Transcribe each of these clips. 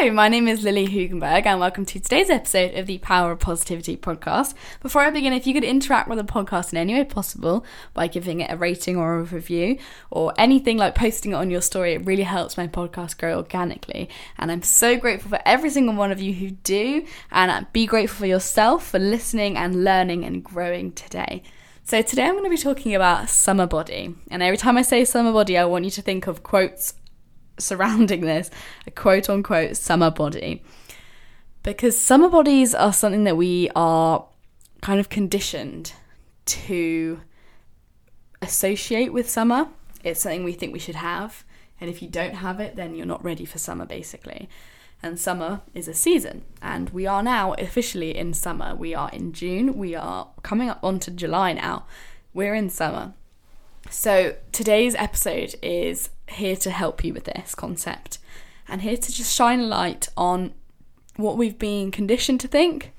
Hello, my name is Lilly Hoogenberg, and welcome to today's episode of the Pursuit of Positivity podcast. Before I begin, if you could interact with the podcast in any way possible by giving it a rating or a review or anything like posting it on your story, it really helps my podcast grow organically. And I'm so grateful for every single one of you who do, and be grateful for yourself for listening and learning and growing today. So, today I'm going to be talking about summer body. And every time I say summer body, I want you to think of quotes surrounding this, a quote unquote summer body. Because summer bodies are something that we are kind of conditioned to associate with summer. It's something we think we should have. And if you don't have it, then you're not ready for summer, basically. And summer is a season. And we are now officially in summer. We are in June. We are coming up onto July now. We're in summer. So today's episode is here to help you with this concept and here to just shine a light on what we've been conditioned to think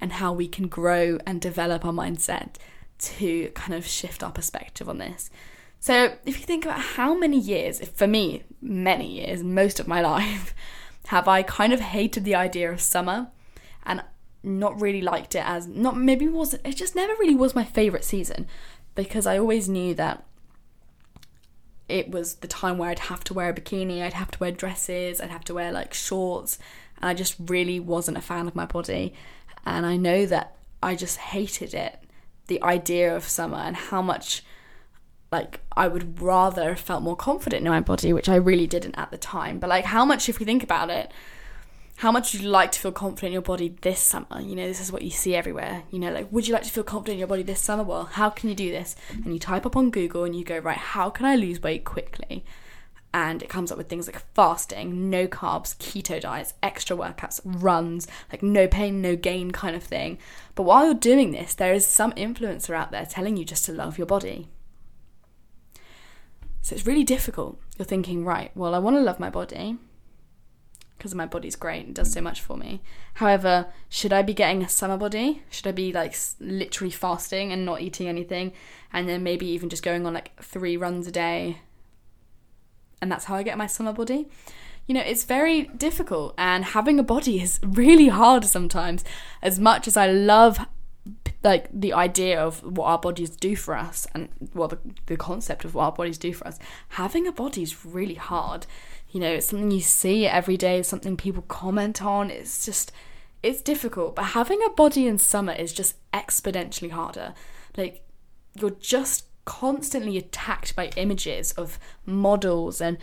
and how we can grow and develop our mindset to kind of shift our perspective on this. So, if you think about how many years, for me, many years, most of my life, have I kind of hated the idea of summer and not really liked it as not maybe wasn't it just never really was my favorite season because I always knew that it was the time where I'd have to wear a bikini, I'd have to wear dresses, I'd have to wear like shorts, and I just really wasn't a fan of my body. And I know that I just hated it, the idea of summer and how much like I would rather have felt more confident in my body, which I really didn't at the time. But like how much if we think about it, how much would you like to feel confident in your body this summer? You know, this is what you see everywhere. You know, like, would you like to feel confident in your body this summer? Well, how can you do this? And you type up on Google and you go, right, how can I lose weight quickly? And it comes up with things like fasting, no carbs, keto diets, extra workouts, runs, like no pain, no gain kind of thing. But while you're doing this, there is some influencer out there telling you just to love your body. So it's really difficult. You're thinking, right, well, I want to love my body because my body's great and does so much for me. However should i be getting a summer body? Should i be like literally fasting and not eating anything and then maybe even just going on like three runs a day? And that's how i get my summer body. You know it's very difficult and having a body is really hard sometimes. As much as i love like the idea of what our bodies do for us and well the, the concept of what our bodies do for us having a body is really hard you know, it's something you see every day, it's something people comment on. It's just, it's difficult. But having a body in summer is just exponentially harder. Like, you're just constantly attacked by images of models and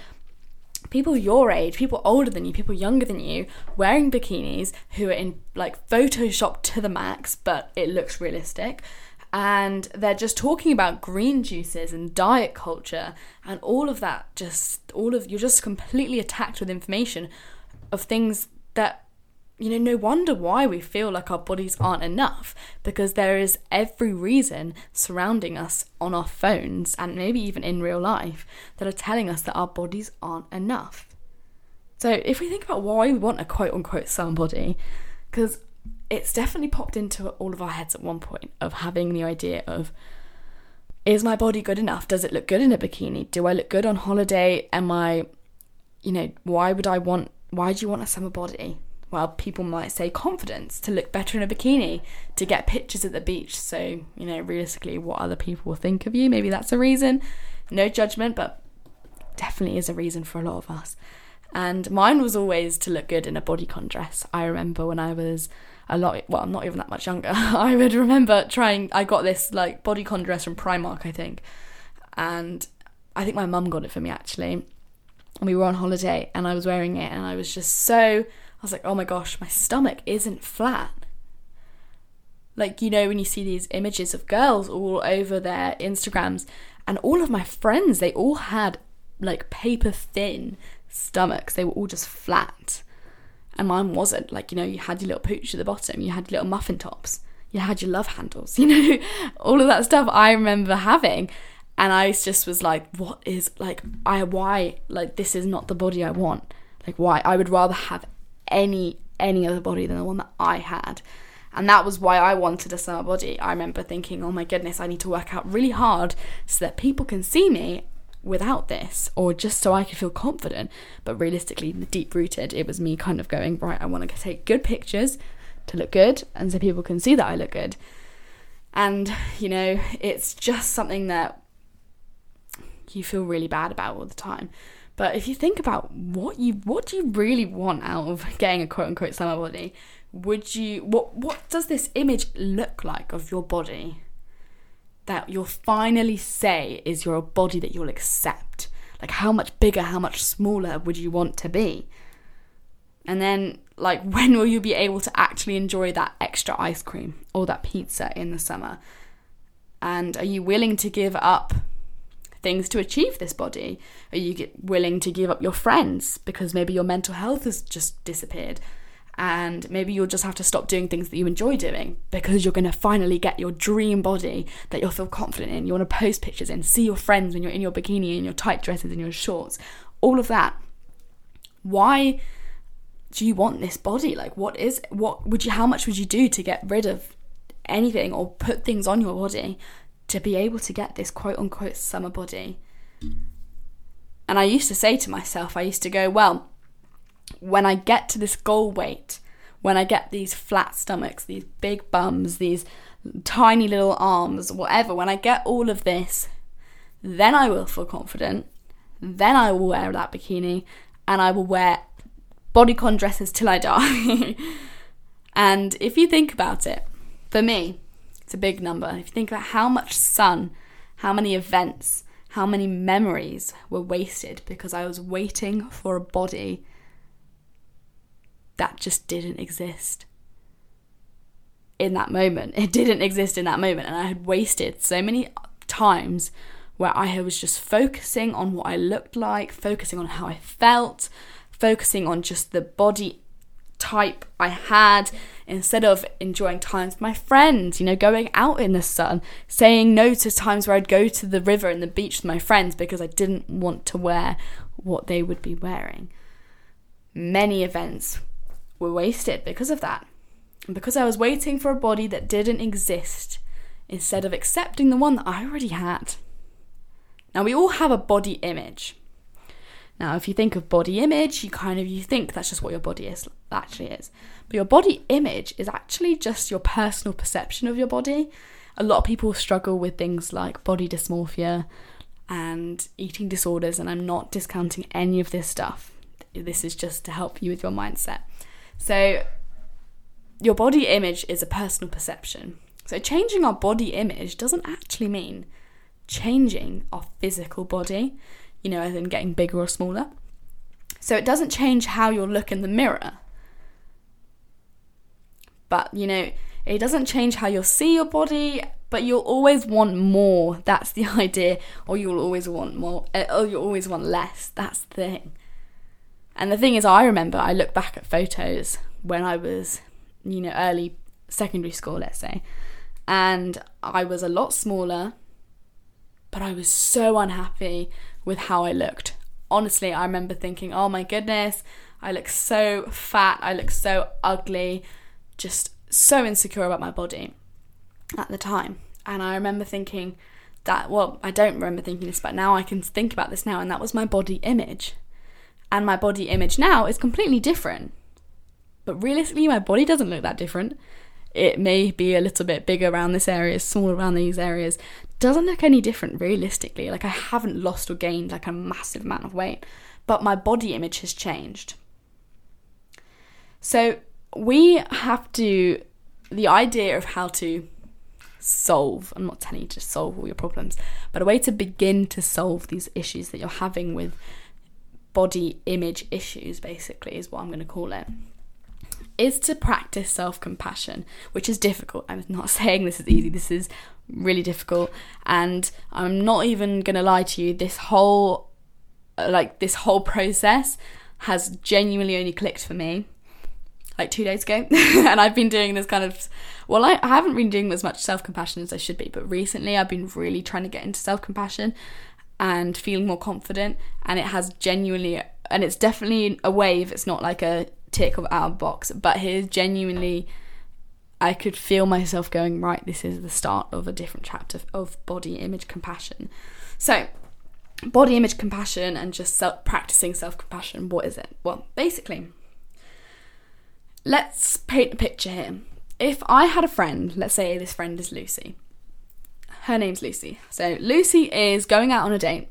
people your age, people older than you, people younger than you, wearing bikinis who are in like Photoshop to the max, but it looks realistic and they're just talking about green juices and diet culture and all of that just all of you're just completely attacked with information of things that you know no wonder why we feel like our bodies aren't enough because there is every reason surrounding us on our phones and maybe even in real life that are telling us that our bodies aren't enough. So if we think about why we want a quote unquote somebody because it's definitely popped into all of our heads at one point of having the idea of is my body good enough? Does it look good in a bikini? Do I look good on holiday? Am I, you know, why would I want, why do you want a summer body? Well, people might say confidence, to look better in a bikini, to get pictures at the beach. So, you know, realistically, what other people will think of you. Maybe that's a reason. No judgment, but definitely is a reason for a lot of us. And mine was always to look good in a bodycon dress. I remember when I was a lot well I'm not even that much younger. I would remember trying i got this like bodycon dress from primark i think. And i think my mum got it for me actually. And we were on holiday and i was wearing it and i was just so i was like oh my gosh my stomach isn't flat. Like you know when you see these images of girls all over their instagrams and all of my friends they all had like paper thin stomachs. They were all just flat and mine wasn't. Like, you know, you had your little pooch at the bottom, you had your little muffin tops, you had your love handles, you know, all of that stuff I remember having. And I just was like, what is, like, I, why, like, this is not the body I want. Like, why? I would rather have any, any other body than the one that I had. And that was why I wanted a summer body. I remember thinking, oh my goodness, I need to work out really hard so that people can see me without this or just so I could feel confident. But realistically, deep rooted, it was me kind of going, right, I want to take good pictures to look good and so people can see that I look good. And, you know, it's just something that you feel really bad about all the time. But if you think about what you what do you really want out of getting a quote unquote summer body, would you what what does this image look like of your body that you'll finally say is your body that you'll accept? Like how much bigger, how much smaller would you want to be? And then like when will you be able to actually enjoy that extra ice cream or that pizza in the summer? And are you willing to give up things to achieve this body? Are you willing to give up your friends because maybe your mental health has just disappeared? And maybe you'll just have to stop doing things that you enjoy doing because you're going to finally get your dream body that you'll feel confident in. You want to post pictures in, see your friends when you're in your bikini, and your tight dresses, and your shorts, all of that. Why do you want this body? Like, what is, what would you, how much would you do to get rid of anything or put things on your body to be able to get this quote unquote summer body. And I used to say to myself, I used to go, well, when I get to this goal weight, when I get these flat stomachs, these big bums, these tiny little arms, whatever, when I get all of this, then I will feel confident. Then I will wear that bikini and I will wear bodycon dresses till I die. and if you think about it, for me, it's a big number. If you think about how much sun, how many events, how many memories were wasted because I was waiting for a body that just didn't exist in that moment. It didn't exist in that moment, and I had wasted so many times where I was just focusing on what I looked like, focusing on how I felt, focusing on just the body type I had instead of enjoying times with my friends, you know, going out in the sun, saying no to times where I'd go to the river and the beach with my friends because I didn't want to wear what they would be wearing. Many events were wasted because of that. And because I was waiting for a body that didn't exist instead of accepting the one that I already had. Now, we all have a body image. Now, if you think of body image, you kind of you think that's just what your body is actually is. But your body image is actually just your personal perception of your body. A lot of people struggle with things like body dysmorphia and eating disorders, and I'm not discounting any of this stuff. This is just to help you with your mindset. So, your body image is a personal perception. So, changing our body image doesn't actually mean changing our physical body you know, as in getting bigger or smaller. So it doesn't change how you'll look in the mirror. But, you know, it doesn't change how you'll see your body, but you'll always want more. That's the idea. Or you'll always want more. Uh, or you'll always want less. That's the thing. And the thing is, I remember I look back at photos when I was, you know, early secondary school, let's say, and I was a lot smaller, but I was so unhappy with how I looked. Honestly, I remember thinking, oh my goodness, I look so fat, I look so ugly, just so insecure about my body at the time. And I remember thinking that, well, I don't remember thinking this, but now I can think about this now, and that was my body image. And my body image now is completely different. But realistically, my body doesn't look that different. It may be a little bit bigger around this area, smaller around these areas, doesn't look any different realistically. Like I haven't lost or gained like a massive amount of weight, but my body image has changed. So we have to the idea of how to solve I'm not telling you to solve all your problems, but a way to begin to solve these issues that you're having with body image issues basically is what I'm going to call it is to practice self compassion, which is difficult. I'm not saying this is easy, this is really difficult. And I'm not even going to lie to you, this whole uh, like this whole process has genuinely only clicked for me like two days ago and i've been doing this kind of well I, I haven't been doing as much self-compassion as i should be but recently i've been really trying to get into self-compassion and feeling more confident and it has genuinely and it's definitely a wave it's not like a tick of out of box but here's genuinely I could feel myself going, right, this is the start of a different chapter of body image compassion. So, body image compassion and just self- practicing self compassion. What is it? Well, basically, let's paint a picture here. If I had a friend, let's say this friend is Lucy. Her name's Lucy. So Lucy is going out on a date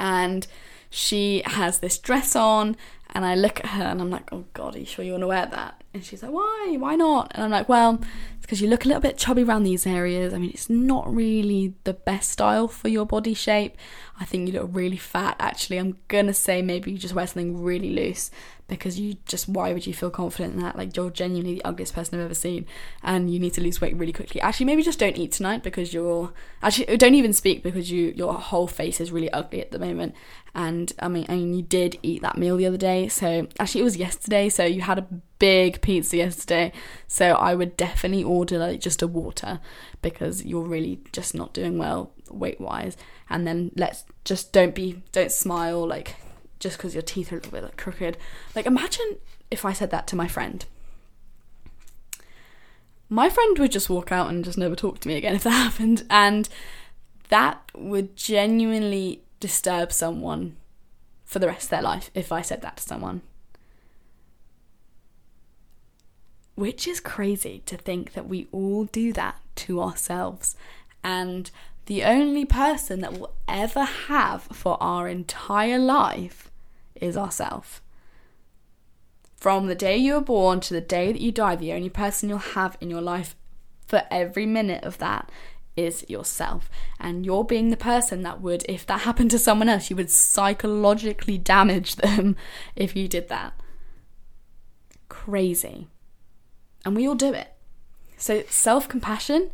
and she has this dress on and I look at her and I'm like, oh God, are you sure you want to wear that? And she's like, why? Why not? And I'm like, well, it's because you look a little bit chubby around these areas. I mean, it's not really the best style for your body shape. I think you look really fat, actually. I'm gonna say maybe you just wear something really loose because you just why would you feel confident in that like you're genuinely the ugliest person i've ever seen and you need to lose weight really quickly actually maybe just don't eat tonight because you're actually don't even speak because you your whole face is really ugly at the moment and i mean i mean you did eat that meal the other day so actually it was yesterday so you had a big pizza yesterday so i would definitely order like just a water because you're really just not doing well weight wise and then let's just don't be don't smile like just because your teeth are a little bit like crooked. Like, imagine if I said that to my friend. My friend would just walk out and just never talk to me again if that happened. And that would genuinely disturb someone for the rest of their life if I said that to someone. Which is crazy to think that we all do that to ourselves. And the only person that we'll ever have for our entire life is ourselves. From the day you were born to the day that you die, the only person you'll have in your life for every minute of that is yourself. And you're being the person that would, if that happened to someone else, you would psychologically damage them if you did that. Crazy. And we all do it. So, self compassion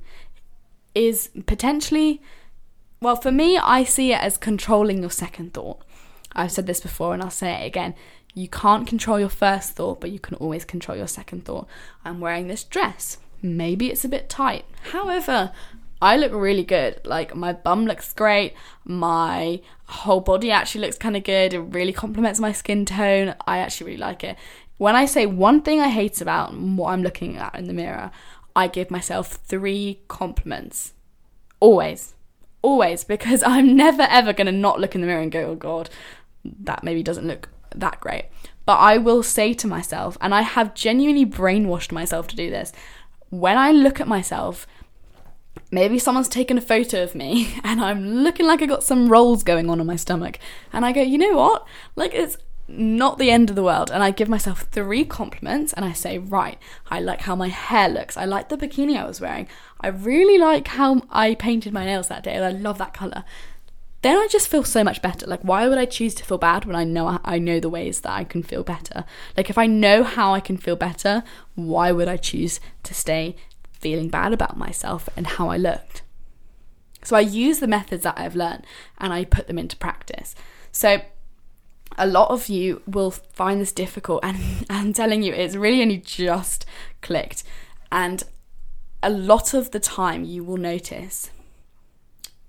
is potentially, well, for me, I see it as controlling your second thought. I've said this before and I'll say it again. You can't control your first thought, but you can always control your second thought. I'm wearing this dress. Maybe it's a bit tight. However, I look really good. Like my bum looks great. My whole body actually looks kind of good. It really complements my skin tone. I actually really like it. When I say one thing I hate about what I'm looking at in the mirror, I give myself three compliments. Always. Always. Because I'm never ever going to not look in the mirror and go, oh God, that maybe doesn't look that great. But I will say to myself, and I have genuinely brainwashed myself to do this, when I look at myself, maybe someone's taken a photo of me and I'm looking like I got some rolls going on in my stomach, and I go, you know what? Like, it's not the end of the world. And I give myself three compliments and I say, right, I like how my hair looks. I like the bikini I was wearing. I really like how I painted my nails that day. And I love that colour. Then I just feel so much better. Like, why would I choose to feel bad when I know I know the ways that I can feel better? Like, if I know how I can feel better, why would I choose to stay feeling bad about myself and how I looked? So I use the methods that I've learned and I put them into practice. So a lot of you will find this difficult and I'm telling you it's really only just clicked and a lot of the time you will notice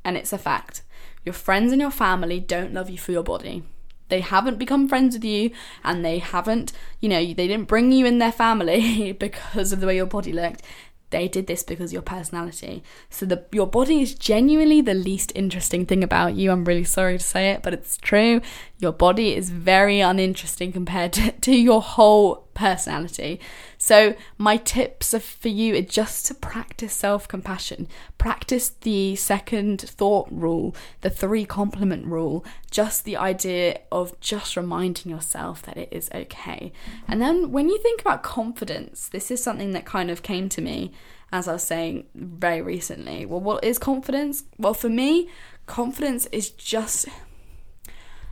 and it's a fact your friends and your family don't love you for your body they haven't become friends with you and they haven't you know they didn't bring you in their family because of the way your body looked they did this because your personality. So the your body is genuinely the least interesting thing about you. I'm really sorry to say it, but it's true. Your body is very uninteresting compared to, to your whole personality. So my tips are for you are just to practice self-compassion. Practice the second thought rule, the three compliment rule, just the idea of just reminding yourself that it is okay. And then when you think about confidence, this is something that kind of came to me as I was saying very recently. Well, what is confidence? Well, for me, confidence is just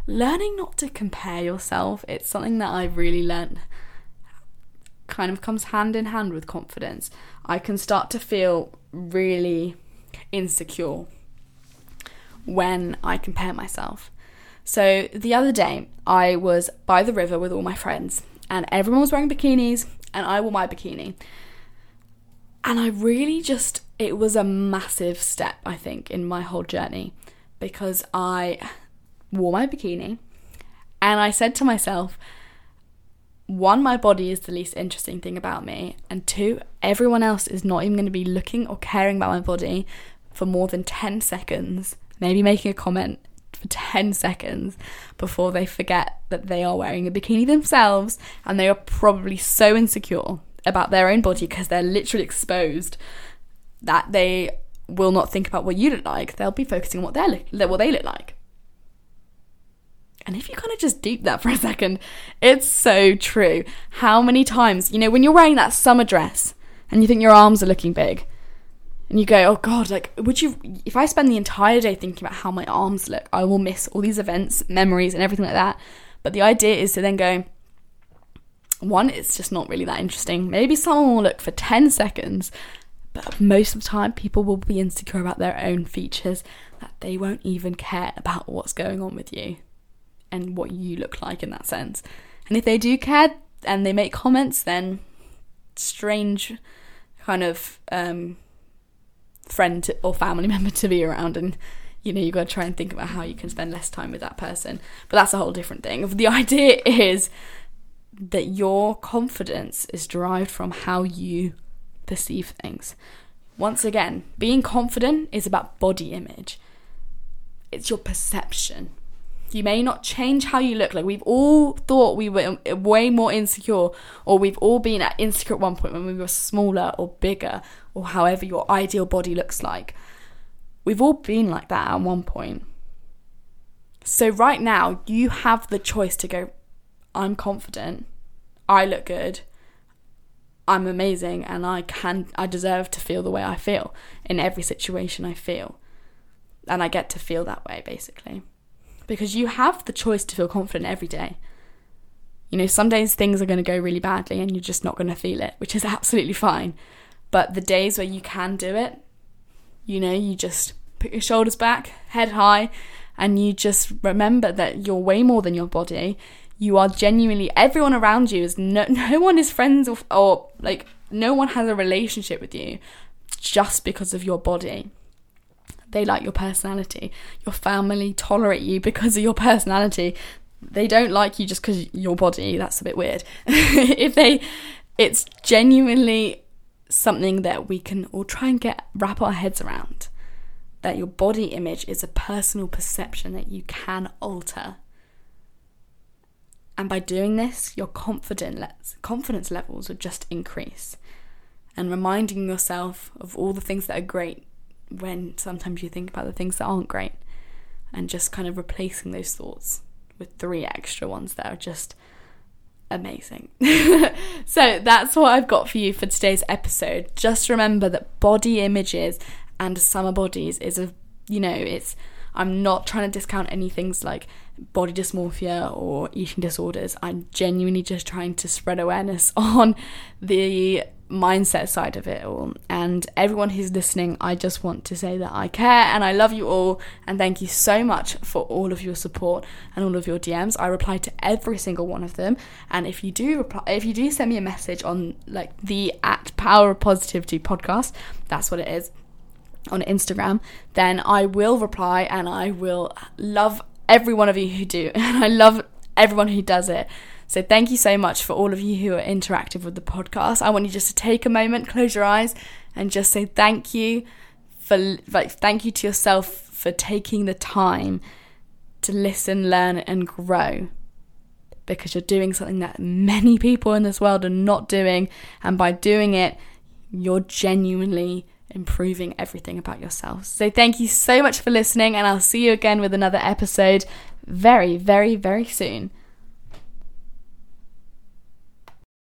learning not to compare yourself. It's something that I've really learned kind of comes hand in hand with confidence. I can start to feel really insecure when I compare myself. So the other day, I was by the river with all my friends, and everyone was wearing bikinis, and I wore my bikini. And I really just, it was a massive step, I think, in my whole journey because I wore my bikini and I said to myself, one, my body is the least interesting thing about me, and two, everyone else is not even going to be looking or caring about my body for more than 10 seconds, maybe making a comment for 10 seconds before they forget that they are wearing a bikini themselves and they are probably so insecure about their own body because they're literally exposed that they will not think about what you look like. They'll be focusing on what they what they look like. And if you kind of just deep that for a second, it's so true. How many times, you know, when you're wearing that summer dress and you think your arms are looking big, and you go, oh God, like, would you, if I spend the entire day thinking about how my arms look, I will miss all these events, memories, and everything like that. But the idea is to then go, one, it's just not really that interesting. Maybe someone will look for 10 seconds, but most of the time, people will be insecure about their own features that they won't even care about what's going on with you and what you look like in that sense. And if they do care and they make comments, then strange kind of um, friend or family member to be around and you know you've got to try and think about how you can spend less time with that person. But that's a whole different thing. The idea is that your confidence is derived from how you perceive things. Once again being confident is about body image. It's your perception you may not change how you look. Like we've all thought we were way more insecure, or we've all been at insecure at one point when we were smaller or bigger, or however your ideal body looks like. We've all been like that at one point. So right now, you have the choice to go, I'm confident, I look good, I'm amazing, and I can, I deserve to feel the way I feel in every situation I feel. And I get to feel that way basically because you have the choice to feel confident every day. You know, some days things are going to go really badly and you're just not going to feel it, which is absolutely fine. But the days where you can do it, you know, you just put your shoulders back, head high, and you just remember that you're way more than your body. You are genuinely, everyone around you is no, no one is friends or, or like, no one has a relationship with you just because of your body. They like your personality. Your family tolerate you because of your personality. They don't like you just because your body. That's a bit weird. if they, it's genuinely something that we can all try and get wrap our heads around. That your body image is a personal perception that you can alter. And by doing this, your confidence confidence levels will just increase. And reminding yourself of all the things that are great when sometimes you think about the things that aren't great and just kind of replacing those thoughts with three extra ones that are just amazing. so that's what I've got for you for today's episode. Just remember that body images and summer bodies is a you know, it's I'm not trying to discount any things like body dysmorphia or eating disorders. I'm genuinely just trying to spread awareness on the mindset side of it all. And everyone who's listening, I just want to say that I care and I love you all. And thank you so much for all of your support and all of your DMs. I reply to every single one of them. And if you do reply, if you do send me a message on like the at Pursuit of Positivity podcast, that's what it is on Instagram, then I will reply and I will love every one of you who do. And I love everyone who does it. So thank you so much for all of you who are interactive with the podcast. I want you just to take a moment, close your eyes, and just say thank you for like thank you to yourself for taking the time to listen, learn, and grow. Because you're doing something that many people in this world are not doing, and by doing it, you're genuinely improving everything about yourself. So, thank you so much for listening, and I'll see you again with another episode very, very, very soon.